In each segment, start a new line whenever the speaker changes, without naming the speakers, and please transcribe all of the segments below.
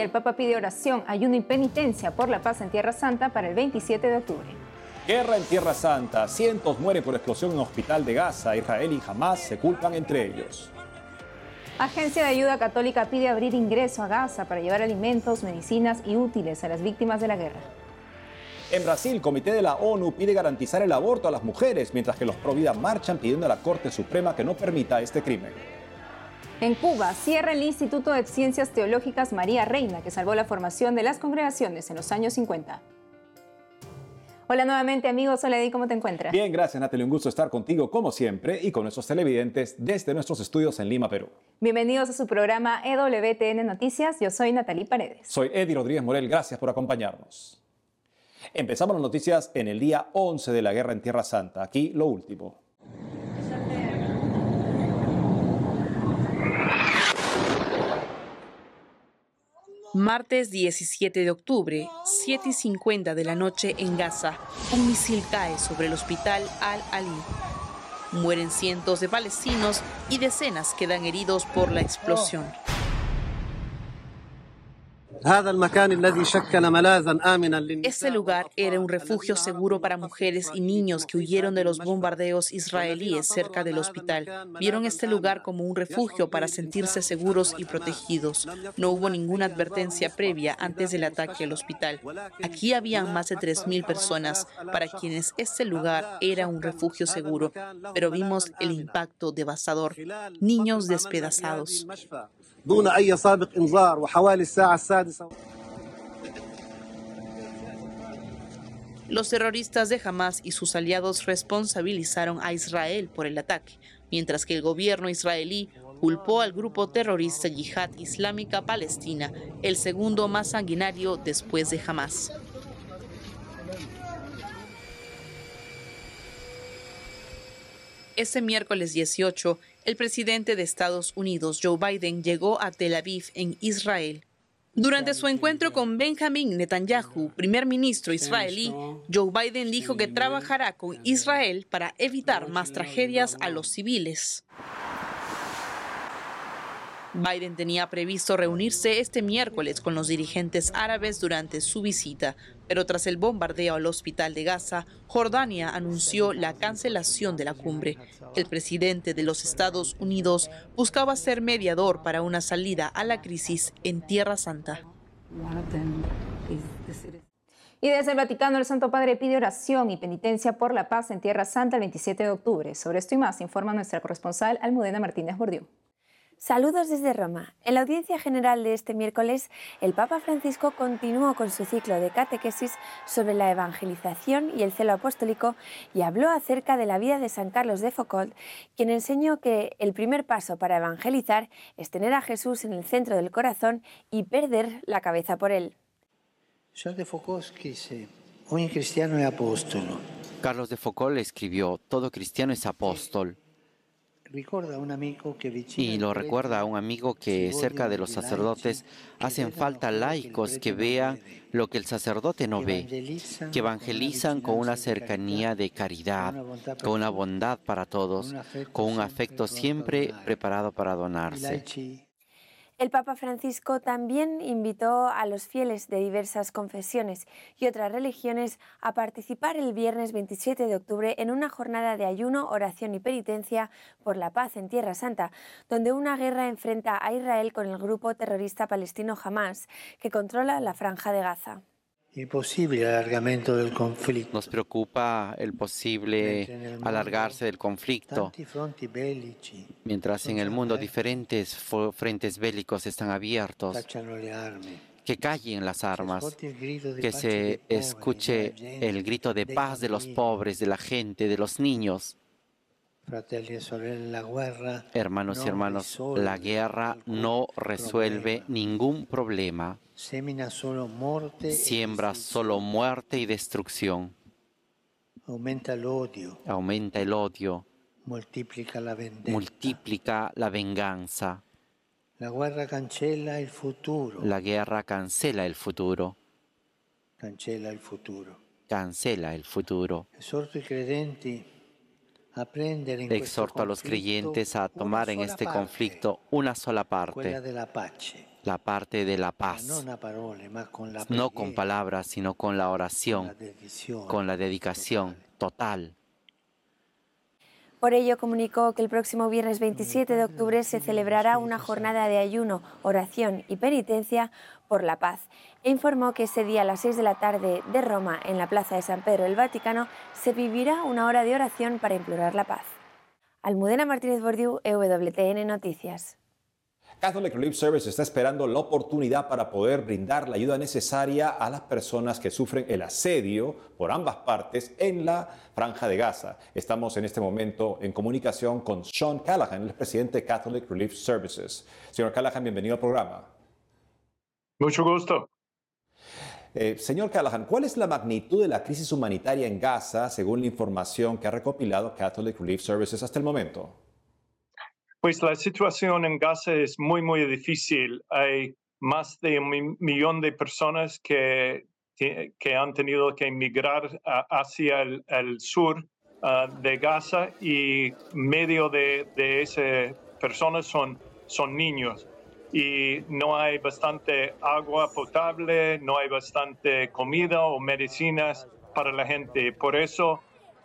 el Papa pide oración, ayuno y penitencia por la paz en Tierra Santa para el 27 de octubre.
Guerra en Tierra Santa. Cientos mueren por explosión en un hospital de Gaza. Israel y Hamas se culpan entre ellos.
Agencia de Ayuda Católica pide abrir ingreso a Gaza para llevar alimentos, medicinas y útiles a las víctimas de la guerra.
En Brasil, Comité de la ONU pide garantizar el aborto a las mujeres, mientras que los Provida marchan pidiendo a la Corte Suprema que no permita este crimen.
En Cuba, cierra el Instituto de Ciencias Teológicas María Reina, que salvó la formación de las congregaciones en los años 50. Hola nuevamente amigos, hola Eddie, ¿cómo te encuentras?
Bien, gracias Natalie, un gusto estar contigo como siempre y con nuestros televidentes desde nuestros estudios en Lima, Perú.
Bienvenidos a su programa EWTN Noticias, yo soy Natalie Paredes.
Soy Eddie Rodríguez Morel, gracias por acompañarnos. Empezamos las noticias en el día 11 de la guerra en Tierra Santa, aquí lo último.
Martes 17 de octubre, 7 y 50 de la noche en Gaza, un misil cae sobre el hospital Al-Ali. Mueren cientos de palestinos y decenas quedan heridos por la explosión. Este lugar era un refugio seguro para mujeres y niños que huyeron de los bombardeos israelíes cerca del hospital. Vieron este lugar como un refugio para sentirse seguros y protegidos. No hubo ninguna advertencia previa antes del ataque al hospital. Aquí habían más de 3.000 personas para quienes este lugar era un refugio seguro, pero vimos el impacto devastador. Niños despedazados. Los terroristas de Hamas y sus aliados responsabilizaron a Israel por el ataque, mientras que el gobierno israelí culpó al grupo terrorista Yihad Islámica Palestina, el segundo más sanguinario después de Hamas. Este miércoles 18, el presidente de Estados Unidos, Joe Biden, llegó a Tel Aviv, en Israel. Durante su encuentro con Benjamin Netanyahu, primer ministro israelí, Joe Biden dijo que trabajará con Israel para evitar más tragedias a los civiles. Biden tenía previsto reunirse este miércoles con los dirigentes árabes durante su visita, pero tras el bombardeo al hospital de Gaza, Jordania anunció la cancelación de la cumbre. El presidente de los Estados Unidos buscaba ser mediador para una salida a la crisis en Tierra Santa.
Y desde el Vaticano, el Santo Padre pide oración y penitencia por la paz en Tierra Santa el 27 de octubre. Sobre esto y más informa nuestra corresponsal Almudena Martínez Bordiú.
Saludos desde Roma. En la audiencia general de este miércoles, el Papa Francisco continuó con su ciclo de catequesis sobre la evangelización y el celo apostólico y habló acerca de la vida de San Carlos de Foucault, quien enseñó que el primer paso para evangelizar es tener a Jesús en el centro del corazón y perder la cabeza por él.
De Foucault escribe, cristiano es apóstolo.
Carlos de Foucault escribió, todo cristiano es apóstol. Y lo recuerda a un amigo que cerca de los sacerdotes hacen falta laicos que vean lo que el sacerdote no ve, que evangelizan con una cercanía de caridad, con una bondad para todos, con un afecto siempre preparado para donarse.
El Papa Francisco también invitó a los fieles de diversas confesiones y otras religiones a participar el viernes 27 de octubre en una jornada de ayuno, oración y penitencia por la paz en Tierra Santa, donde una guerra enfrenta a Israel con el grupo terrorista palestino Hamas, que controla la franja de Gaza.
Nos preocupa el posible alargarse del conflicto, mientras en el mundo diferentes frentes bélicos están abiertos. Que callen las armas, que se escuche el grito de paz de los pobres, de la gente, de los niños. Hermanos y hermanos, la guerra no resuelve ningún problema. Siembra solo muerte y destrucción.
Aumenta el odio.
Aumenta el odio.
Multiplica la
Multiplica la venganza.
La guerra cancela el futuro.
La guerra cancela el futuro.
Cancela el futuro.
Cancela el futuro. Exhorto a los creyentes a tomar en este conflicto una sola parte, la parte de la paz, no con palabras, sino con la oración, con la dedicación total.
Por ello comunicó que el próximo viernes 27 de octubre se celebrará una jornada de ayuno, oración y penitencia por la paz. E informó que ese día a las 6 de la tarde de Roma, en la Plaza de San Pedro del Vaticano, se vivirá una hora de oración para implorar la paz. Almudena Martínez Bordiú, EWTN Noticias.
Catholic Relief Service está esperando la oportunidad para poder brindar la ayuda necesaria a las personas que sufren el asedio por ambas partes en la franja de Gaza. Estamos en este momento en comunicación con Sean Callahan, el presidente de Catholic Relief Services. Señor Callahan, bienvenido al programa.
Mucho gusto.
Eh, señor Callahan, ¿cuál es la magnitud de la crisis humanitaria en Gaza según la información que ha recopilado Catholic Relief Services hasta el momento?
Pues la situación en Gaza es muy, muy difícil. Hay más de un millón de personas que, que, han tenido que emigrar hacia el, sur ah, de Gaza y medio de, de esas personas son, son niños. Y no hay bastante agua potable, no hay bastante comida o medicinas para la gente. Por eso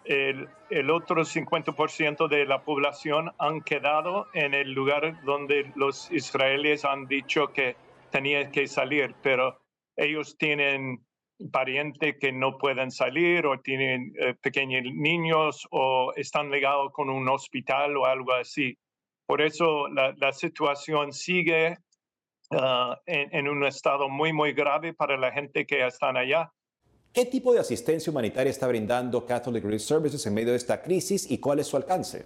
el, otro 50% de la población han quedado en el lugar donde los israelíes han dicho que tenían que salir, pero ellos tienen parientes que no pueden salir o tienen eh, pequeños niños o están ligados con un hospital o algo así. Por eso la, la situación sigue ah, en, en, un estado muy, muy grave para la gente que están allá.
¿Qué tipo de asistencia humanitaria está brindando Catholic Relief Services en medio de esta crisis y cuál es su alcance?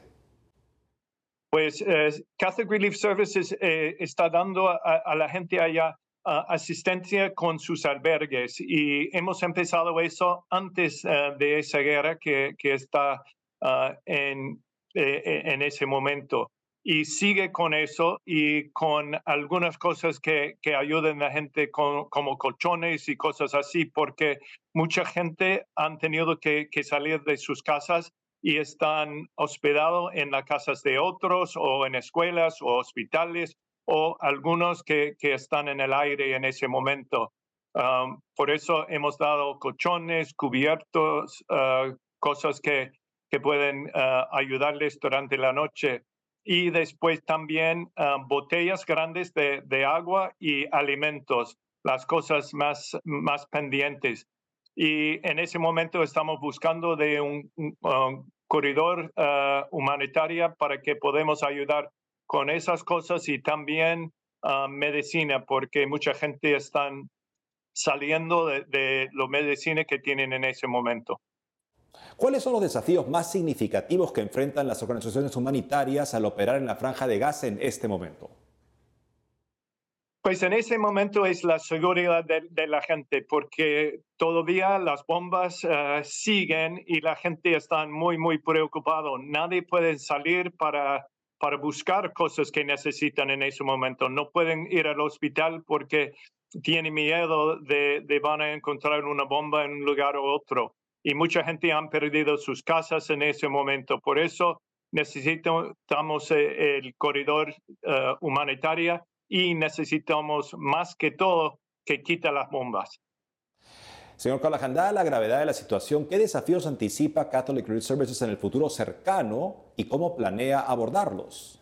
Pues eh, Catholic Relief Services eh, está dando a, la gente allá asistencia con sus albergues. Y hemos empezado eso antes eh, de esa guerra que, que está ah, en, en ese momento y sigue con eso y con algunas cosas que, que ayuden a la gente como colchones y cosas así, porque mucha gente han tenido que, que salir de sus casas y están hospedados en las casas de otros o en escuelas o hospitales o algunos que, que están en el aire en ese momento. Um, por eso hemos dado colchones, cubiertos, uh, cosas que, que pueden uh, ayudarles durante la noche y después también ah, botellas grandes de, de, agua y alimentos, las cosas más, más pendientes. Y en ese momento estamos buscando de un, corredor uh, humanitario para que podamos ayudar con esas cosas y también uh, medicina, porque mucha gente está saliendo de, de la medicina que tienen en ese momento.
¿Cuáles son los desafíos más significativos que enfrentan las organizaciones humanitarias al operar en la franja de Gaza en este momento?
Pues en ese momento es la seguridad de, la gente, porque todavía las bombas eh, siguen y la gente está muy, muy preocupado. Nadie puede salir para, para buscar cosas que necesitan en ese momento. No pueden ir al hospital porque tienen miedo de, de van a encontrar una bomba en un lugar u otro y mucha gente han perdido sus casas en ese momento. Por eso necesitamos eh, el corredor eh, humanitario y necesitamos más que todo que quita las bombas.
Señor Callahan, la gravedad de la situación, ¿qué desafíos anticipa Catholic Relief Services en el futuro cercano y cómo planea abordarlos?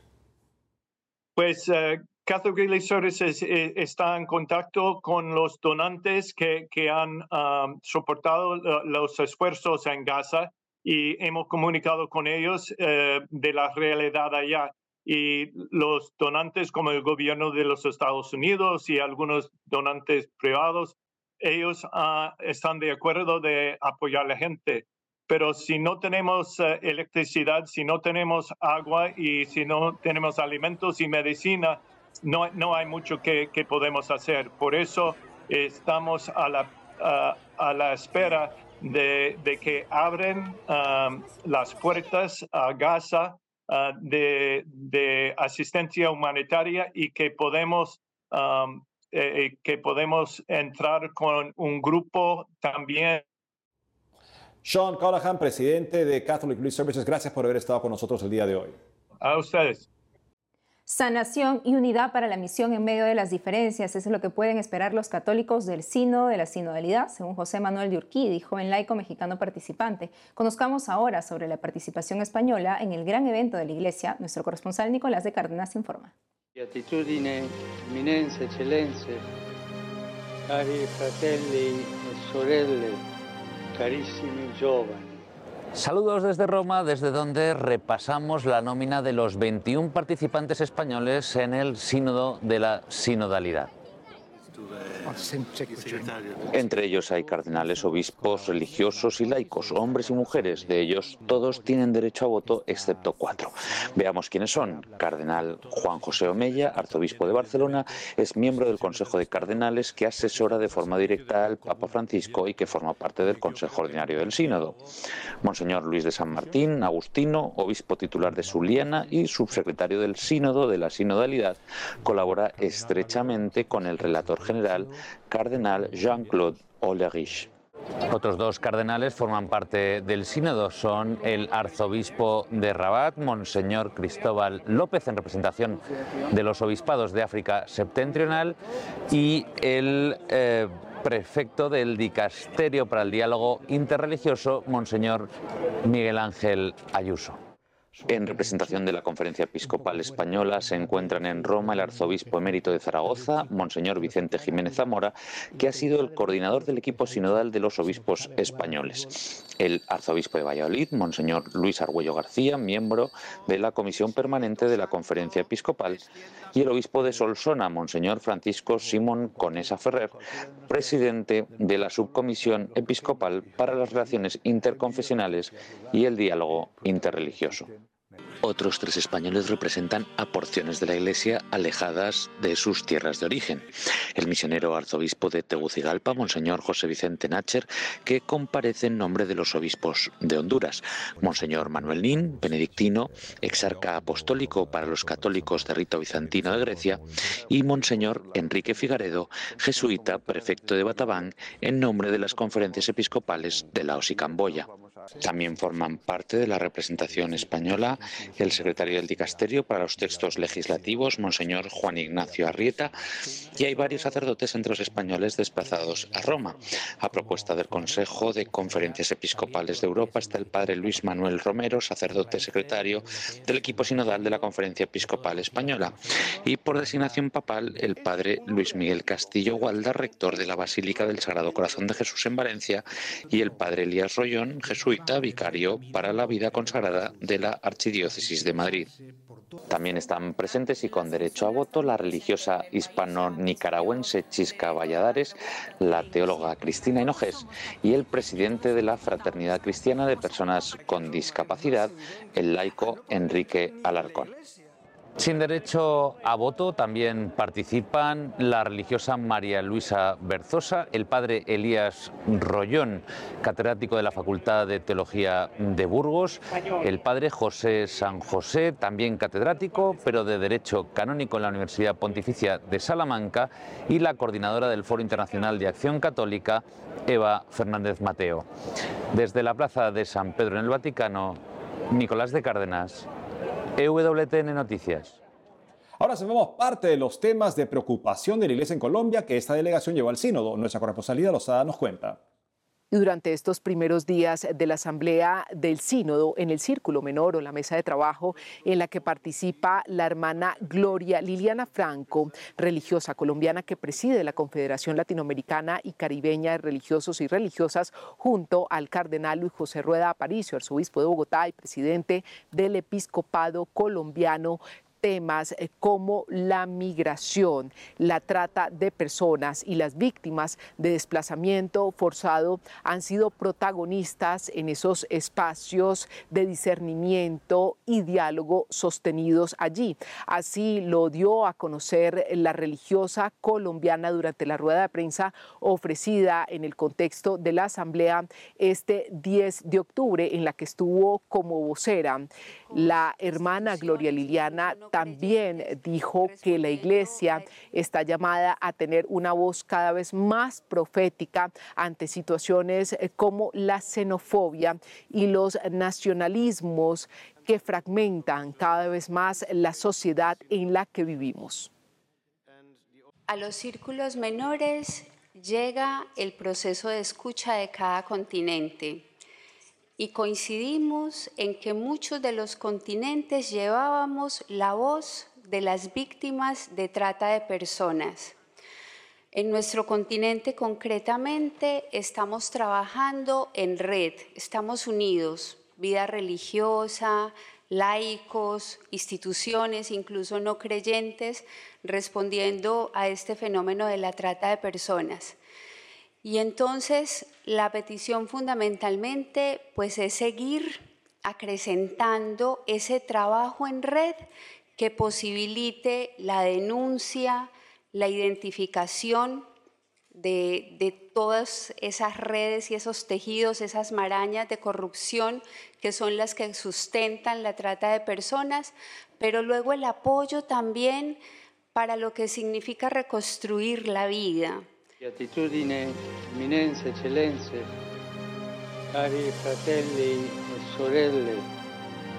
Pues uh, Catholic Relief Services eh, está en contacto con los donantes que, que han um, soportado los esfuerzos en Gaza y hemos comunicado con ellos uh, de la realidad allá. Y los donantes como el gobierno de los Estados Unidos y algunos donantes privados, ellos uh, están de acuerdo de apoyar a la gente. Pero si no tenemos electricidad, si no tenemos agua y si no tenemos alimentos y medicina, no, no hay mucho que, que, podemos hacer. Por eso estamos a la, a, la espera de, de que abren um, las puertas a Gaza uh, de, de, asistencia humanitaria y que podemos, um, eh, eh, que podemos entrar con un grupo también.
Sean Callahan, presidente de Catholic Relief Services, gracias por haber estado con nosotros el día de hoy.
A ustedes.
Sanación y unidad para la misión en medio de las diferencias, eso es lo que pueden esperar los católicos del Sínodo de la Sinodalidad, según José Manuel de Urquí, dijo en laico mexicano participante. Conozcamos ahora sobre la participación española en el gran evento de la Iglesia. Nuestro corresponsal Nicolás de Cárdenas informa.
Beatitudine, eminenza, eccellenze, cari fratelli e sorelle, carissimi giovani.
Saludos desde Roma, desde donde repasamos la nómina de los 21 participantes españoles en el Sínodo de la Sinodalidad. Entre ellos hay cardenales, obispos, religiosos y laicos, hombres y mujeres. De ellos, todos tienen derecho a voto, excepto cuatro. Veamos quiénes son. Cardenal Juan José Omella, arzobispo de Barcelona, es miembro del Consejo de Cardenales que asesora de forma directa al Papa Francisco y que forma parte del Consejo Ordinario del Sínodo. Monseñor Luis de San Martín, agustino, obispo titular de Suliana y subsecretario del Sínodo de la Sinodalidad, colabora estrechamente con el relator general cardenal Jean-Claude Olerich. Otros dos cardenales forman parte del sínodo. Son el arzobispo de Rabat, Monseñor Cristóbal López, en representación de los obispados de África septentrional, y el eh, prefecto del Dicasterio para el Diálogo Interreligioso, Monseñor Miguel Ángel Ayuso. En representación de la Conferencia Episcopal Española se encuentran en Roma el arzobispo emérito de Zaragoza, Monseñor Vicente Jiménez Zamora, que ha sido el coordinador del equipo sinodal de los obispos españoles. El arzobispo de Valladolid, Monseñor Luis Argüello García, miembro de la Comisión Permanente de la Conferencia Episcopal, y el obispo de Solsona, Monseñor Francisco Simón Conesa Ferrer, presidente de la Subcomisión Episcopal para las Relaciones Interconfesionales y el Diálogo Interreligioso. Otros tres españoles representan a porciones de la Iglesia alejadas de sus tierras de origen. El misionero arzobispo de Tegucigalpa, Monseñor José Vicente Nacher, que comparece en nombre de los obispos de Honduras. Monseñor Manuel Nin, benedictino, exarca apostólico para los católicos de rito bizantino de Grecia. Y Monseñor Enrique Figaredo, jesuita, prefecto de Batabán, en nombre de las conferencias episcopales de Laos y Camboya. También forman parte de la representación española el secretario del Dicasterio para los textos legislativos, Monseñor Juan Ignacio Arrieta, y hay varios sacerdotes entre los españoles desplazados a Roma. A propuesta del Consejo de Conferencias Episcopales de Europa está el padre Luis Manuel Romero, sacerdote secretario del equipo sinodal de la Conferencia Episcopal Española, y por designación papal el padre Luis Miguel Castillo Gualda, rector de la Basílica del Sagrado Corazón de Jesús en Valencia, y el padre Elías Rollón, vicario para la vida consagrada de la Archidiócesis de Madrid. También están presentes y con derecho a voto la religiosa hispano-nicaragüense Chisca Valladares, la teóloga Cristina Hinojes y el presidente de la Fraternidad Cristiana de Personas con Discapacidad, el laico Enrique Alarcón. Sin derecho a voto también participan la religiosa María Luisa Berzosa, el padre Elías Rollón, catedrático de la Facultad de Teología de Burgos, el padre José San José, también catedrático, pero de Derecho Canónico en la Universidad Pontificia de Salamanca, y la coordinadora del Foro Internacional de Acción Católica, Eva Fernández Mateo. Desde la Plaza de San Pedro en el Vaticano, Nicolás de Cárdenas, EWTN Noticias.
Ahora sabemos parte de los temas de preocupación de la Iglesia en Colombia que esta delegación llevó al sínodo. Nuestra corresponsalidad Lozada nos cuenta.
Durante estos primeros días de la Asamblea del Sínodo, en el Círculo Menor o la mesa de trabajo en la que participa la hermana Gloria Liliana Franco, religiosa colombiana que preside la Confederación Latinoamericana y Caribeña de Religiosos y Religiosas, junto al cardenal Luis José Rueda Aparicio, arzobispo de Bogotá y presidente del Episcopado colombiano temas eh, como la migración, la trata de personas y las víctimas de desplazamiento forzado han sido protagonistas en esos espacios de discernimiento y diálogo sostenidos allí. Así lo dio a conocer la religiosa colombiana durante la rueda de prensa ofrecida en el contexto de la Asamblea este 10 de octubre, en la que estuvo como vocera la hermana Gloria Liliana también dijo que la iglesia está llamada a tener una voz cada vez más profética ante situaciones eh, como la xenofobia y los nacionalismos que fragmentan cada vez más la sociedad en la que vivimos.
A los círculos menores llega el proceso de escucha de cada continente y coincidimos en que muchos de los continentes llevábamos la voz de las víctimas de trata de personas. En nuestro continente concretamente estamos trabajando en red, estamos unidos, vida religiosa, laicos, instituciones, incluso no creyentes, respondiendo a este fenómeno de la trata de personas. Y entonces la petición fundamentalmente pues es seguir acrecentando ese trabajo en red que posibilite la denuncia, la identificación de, de, todas esas redes y esos tejidos, esas marañas de corrupción que son las que sustentan la trata de personas, pero luego el apoyo también para lo que significa reconstruir la vida.
Beatitudine, eminenze, eccellenze, cari fratelli e sorelle,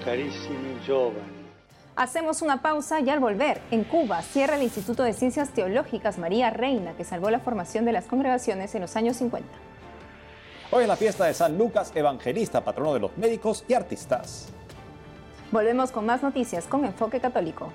carissimi giovani.
Hacemos una pausa y al volver, en Cuba cierra el Instituto de Ciencias Teológicas María Reina, que salvó la formación de las congregaciones en los años 50.
Hoy es la fiesta de San Lucas Evangelista, patrono de los médicos y artistas.
Volvemos con más noticias con Enfoque Católico.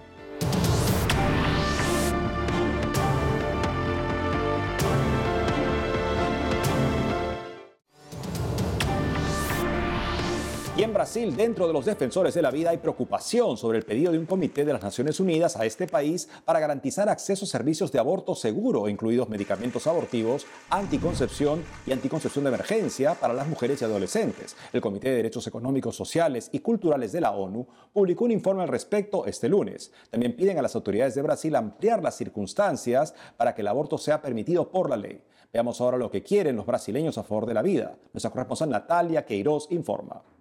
Y en Brasil, dentro de los defensores de la vida, hay preocupación sobre el pedido de un comité de las Naciones Unidas a este país para garantizar acceso a servicios de aborto seguro, incluidos medicamentos abortivos, anticoncepción y anticoncepción de emergencia para las mujeres y adolescentes. El Comité de Derechos Económicos, Sociales y Culturales de la ONU publicó un informe al respecto este lunes. También piden a las autoridades de Brasil ampliar las circunstancias para que el aborto sea permitido por la ley. Veamos ahora lo que quieren los brasileños a favor de la vida. Nuestra corresponsal Natalia Queiroz informa.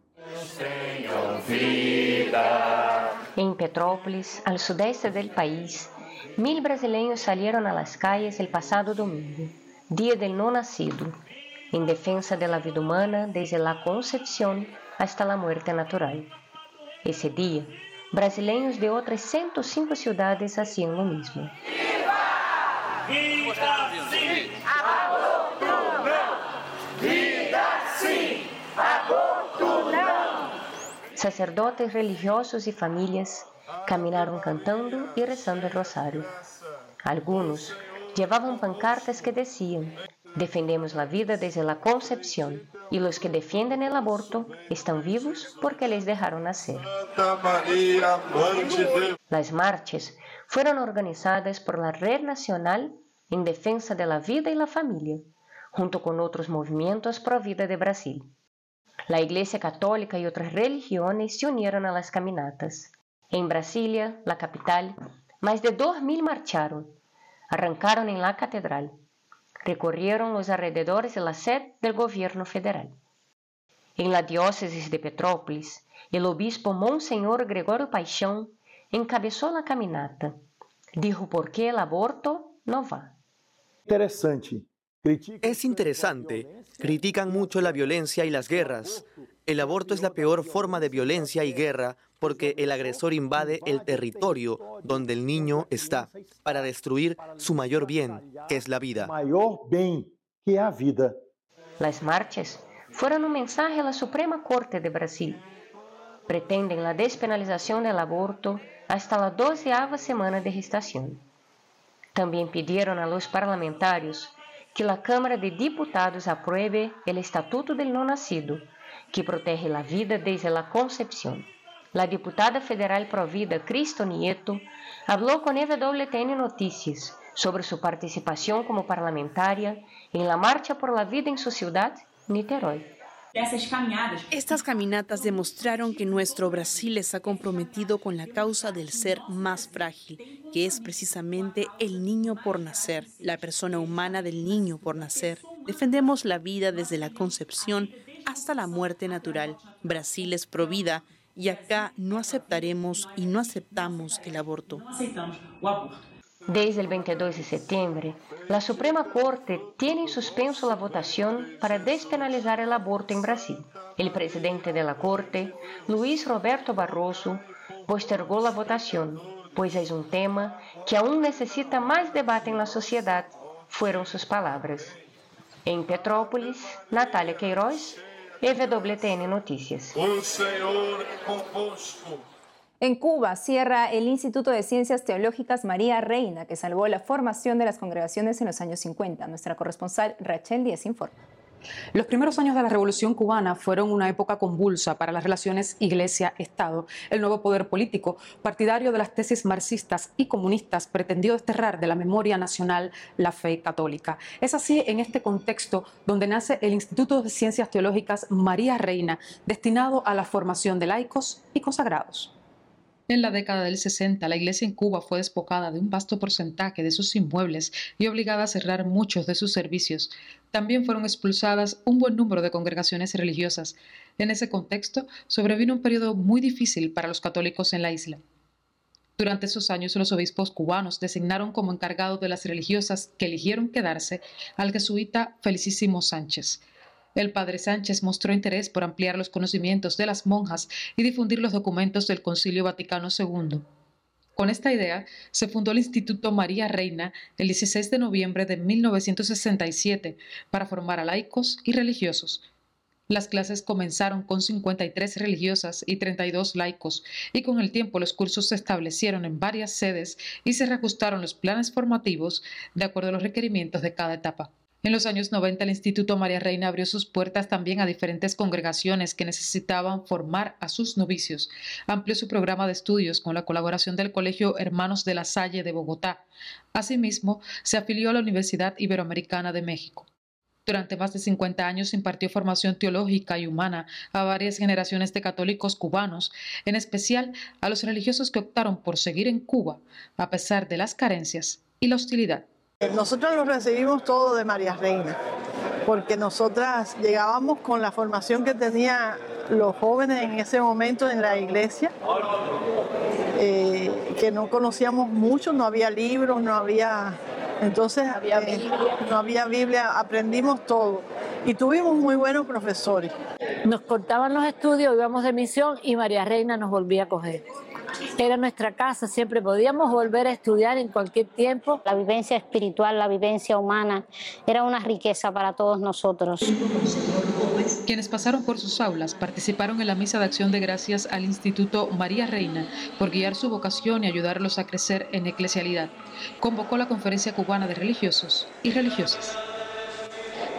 En Petrópolis, al sudeste del país, mil brasileños salieron a las calles el pasado domingo, Día del No Nacido, en defensa de la vida humana desde la concepción hasta la muerte natural. Ese día, brasileños de otras 105 ciudades hacían lo mismo. ¡Viva! ¡Vida sí! Sacerdotes religiosos y familias caminaron cantando y rezando el rosario. Algunos llevaban pancartas que decían, defendemos la vida desde la concepción y los que defienden el aborto están vivos porque les dejaron nacer. Las marchas fueron organizadas por la Red Nacional en Defensa de la Vida y la Familia, junto con otros movimientos pro vida de Brasil. La Iglesia Católica y otras religiones se unieron a las caminatas. En Brasilia, la capital, más de 2.000 marcharon. Arrancaron en la catedral. Recorrieron los alrededores de la sede del gobierno federal. En la diócesis de Petrópolis, el obispo Monseñor Gregorio Paixão encabezó la caminata. Dijo por qué el aborto no va.
Interesante. Es interesante. Critican mucho la violencia y las guerras. El aborto es la peor forma de violencia y guerra porque el agresor invade el territorio donde el niño está para destruir su mayor bien, que es la vida.
Las marchas fueron un mensaje a la Suprema Corte de Brasil. Pretenden la despenalización del aborto hasta la doceava semana de gestación. También pidieron a los parlamentarios que la Câmara de Diputados apruebe el Estatuto del No Nacido, que protege la vida desde la concepción. La diputada federal Provida Cristo Nieto habló con EWTN Noticias sobre su participación como parlamentaria en la Marcha por la Vida en su ciudad, Niterói.
Estas caminatas demostraron que nuestro Brasil está comprometido con la causa del ser más frágil, que es precisamente el niño por nacer, la persona humana del niño por nacer. Defendemos la vida desde la concepción hasta la muerte natural. Brasil es provida y acá no aceptaremos y no aceptamos el aborto.
Desde el 22 de septiembre, la Suprema Corte tiene en suspenso la votación para despenalizar el aborto en Brasil. El presidente de la Corte, Luis Roberto Barroso, postergó la votación, pues es un tema que aún necesita más debate en la sociedad, fueron sus palabras. En Petrópolis, Natalia Queiroz, EWTN Noticias.
En Cuba cierra el Instituto de Ciencias Teológicas María Reina, que salvó la formación de las congregaciones en los años 50. Nuestra corresponsal Rachel Díez informa.
Los primeros años de la Revolución cubana fueron una época convulsa para las relaciones Iglesia-Estado. El nuevo poder político, partidario de las tesis marxistas y comunistas, pretendió desterrar de la memoria nacional la fe católica. Es así en este contexto donde nace el Instituto de Ciencias Teológicas María Reina, destinado a la formación de laicos y consagrados. En la década del 60, la iglesia en Cuba fue despojada de un vasto porcentaje de sus inmuebles y obligada a cerrar muchos de sus servicios. También fueron expulsadas un buen número de congregaciones religiosas. En ese contexto, sobrevino un periodo muy difícil para los católicos en la isla. Durante esos años, los obispos cubanos designaron como encargado de las religiosas que eligieron quedarse al jesuita Felicísimo Sánchez. El padre Sánchez mostró interés por ampliar los conocimientos de las monjas y difundir los documentos del Concilio Vaticano II. Con esta idea, se fundó el Instituto María Reina el 16 de noviembre de 1967 para formar a laicos y religiosos. Las clases comenzaron con 53 religiosas y 32 laicos, y con el tiempo los cursos se establecieron en varias sedes y se reajustaron los planes formativos de acuerdo a los requerimientos de cada etapa. En los años 90 el Instituto María Reina abrió sus puertas también a diferentes congregaciones que necesitaban formar a sus novicios. Amplió su programa de estudios con la colaboración del Colegio Hermanos de la Salle de Bogotá. Asimismo, se afilió a la Universidad Iberoamericana de México. Durante más de 50 años impartió formación teológica y humana a varias generaciones de católicos cubanos, en especial a los religiosos que optaron por seguir en Cuba a pesar de las carencias y la hostilidad.
Nosotros lo recibimos todo de María Reina, porque nosotras llegábamos con la formación que tenían los jóvenes en ese momento en la iglesia, eh, que no conocíamos mucho, no había libros, no había... Entonces eh, no había Biblia, aprendimos todo y tuvimos muy buenos profesores.
Nos cortaban los estudios, íbamos de misión y María Reina nos volvía a coger. Era nuestra casa, siempre podíamos volver a estudiar en cualquier tiempo.
La vivencia espiritual, la vivencia humana, era una riqueza para todos nosotros.
Quienes pasaron por sus aulas participaron en la misa de acción de gracias al Instituto María Reina por guiar su vocación y ayudarlos a crecer en eclesialidad. Convocó la Conferencia Cubana de Religiosos y Religiosas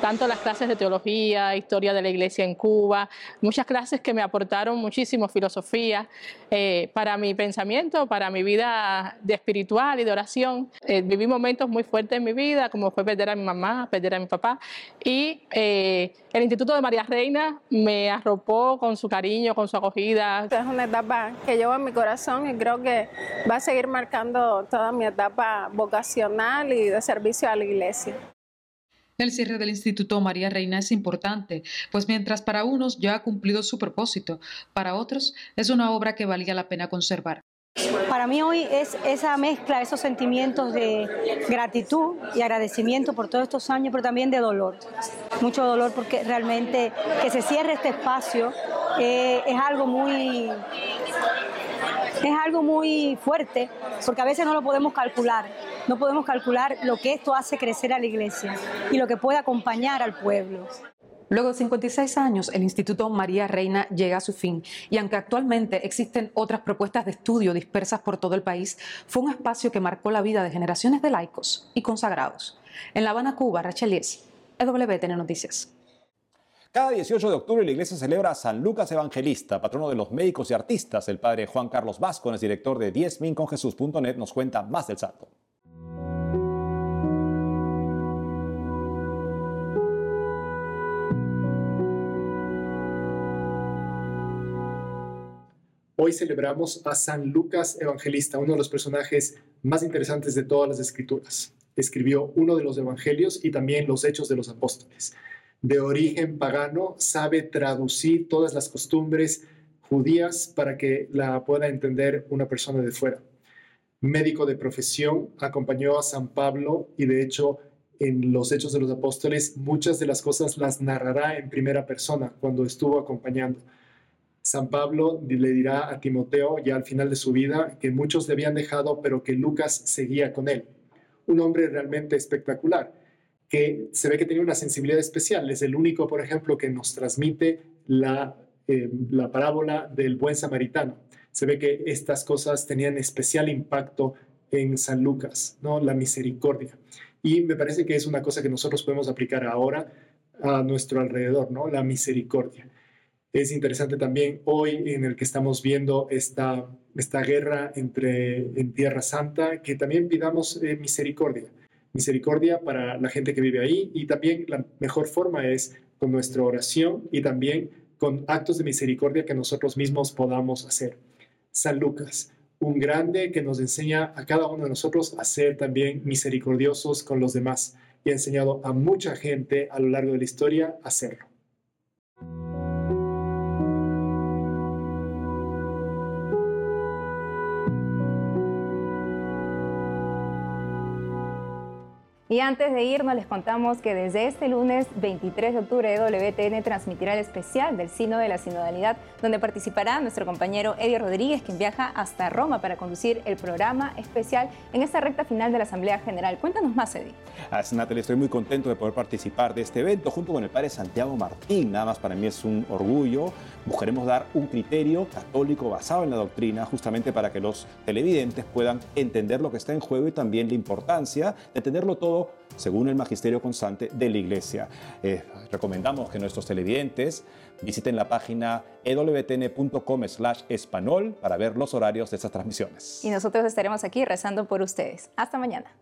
tanto las clases de teología, historia de la iglesia en Cuba, muchas clases que me aportaron muchísimo filosofía eh, para mi pensamiento, para mi vida de espiritual y de oración. Eh, viví momentos muy fuertes en mi vida, como fue perder a mi mamá, perder a mi papá, y eh, el Instituto de María Reina me arropó con su cariño, con su acogida.
Es una etapa que llevo en mi corazón y creo que va a seguir marcando toda mi etapa vocacional y de servicio a la iglesia.
El cierre del Instituto María Reina es importante, pues mientras para unos ya ha cumplido su propósito, para otros es una obra que valía la pena conservar.
Para mí hoy es esa mezcla, esos sentimientos de gratitud y agradecimiento por todos estos años, pero también de dolor. Mucho dolor porque realmente que se cierre este espacio eh, es algo muy es algo muy fuerte porque a veces no lo podemos calcular. No podemos calcular lo que esto hace crecer a la iglesia y lo que puede acompañar al pueblo.
Luego de 56 años, el Instituto María Reina llega a su fin y aunque actualmente existen otras propuestas de estudio dispersas por todo el país, fue un espacio que marcó la vida de generaciones de laicos y consagrados. En La Habana, Cuba, Rachel Lies, EWTN Noticias.
Cada 18 de octubre la iglesia celebra a San Lucas Evangelista, patrono de los médicos y artistas. El padre Juan Carlos Vasco, director de 10minconjesus.net, nos cuenta más del santo.
Hoy celebramos a San Lucas Evangelista, uno de los personajes más interesantes de todas las escrituras. Escribió uno de los evangelios y también los hechos de los apóstoles. De origen pagano, sabe traducir todas las costumbres judías para que la pueda entender una persona de fuera. Médico de profesión, acompañó a San Pablo y de hecho en los Hechos de los Apóstoles muchas de las cosas las narrará en primera persona cuando estuvo acompañando. San Pablo le dirá a Timoteo ya al final de su vida que muchos le habían dejado, pero que Lucas seguía con él. Un hombre realmente espectacular, que se ve que tenía una sensibilidad especial. Es el único, por ejemplo, que nos transmite la, eh, la parábola del buen samaritano. Se ve que estas cosas tenían especial impacto en San Lucas, ¿no? La misericordia. Y me parece que es una cosa que nosotros podemos aplicar ahora a nuestro alrededor, ¿no? La misericordia. Es interesante también hoy en el que estamos viendo esta, esta guerra entre, en Tierra Santa, que también pidamos eh, misericordia. Misericordia para la gente que vive ahí y también la mejor forma es con nuestra oración y también con actos de misericordia que nosotros mismos podamos hacer. San Lucas, un grande que nos enseña a cada uno de nosotros a ser también misericordiosos con los demás y ha enseñado a mucha gente a lo largo de la historia a hacerlo.
Y antes de irnos, les contamos que desde este lunes 23 de octubre WTN transmitirá el especial del Sino de la Sinodalidad, donde participará nuestro compañero Eddie Rodríguez, quien viaja hasta Roma para conducir el programa especial en esta recta final de la Asamblea General. Cuéntanos más, Eddie.
Así, Natalia, estoy muy contento de poder participar de este evento junto con el padre Santiago Martín. Nada más para mí es un orgullo. Buscaremos dar un criterio católico basado en la doctrina, justamente para que los televidentes puedan entender lo que está en juego y también la importancia de tenerlo todo según el magisterio constante de la Iglesia. Eh, recomendamos que nuestros televidentes visiten la página ewtn.com español para ver los horarios de estas transmisiones.
Y nosotros estaremos aquí rezando por ustedes. Hasta mañana.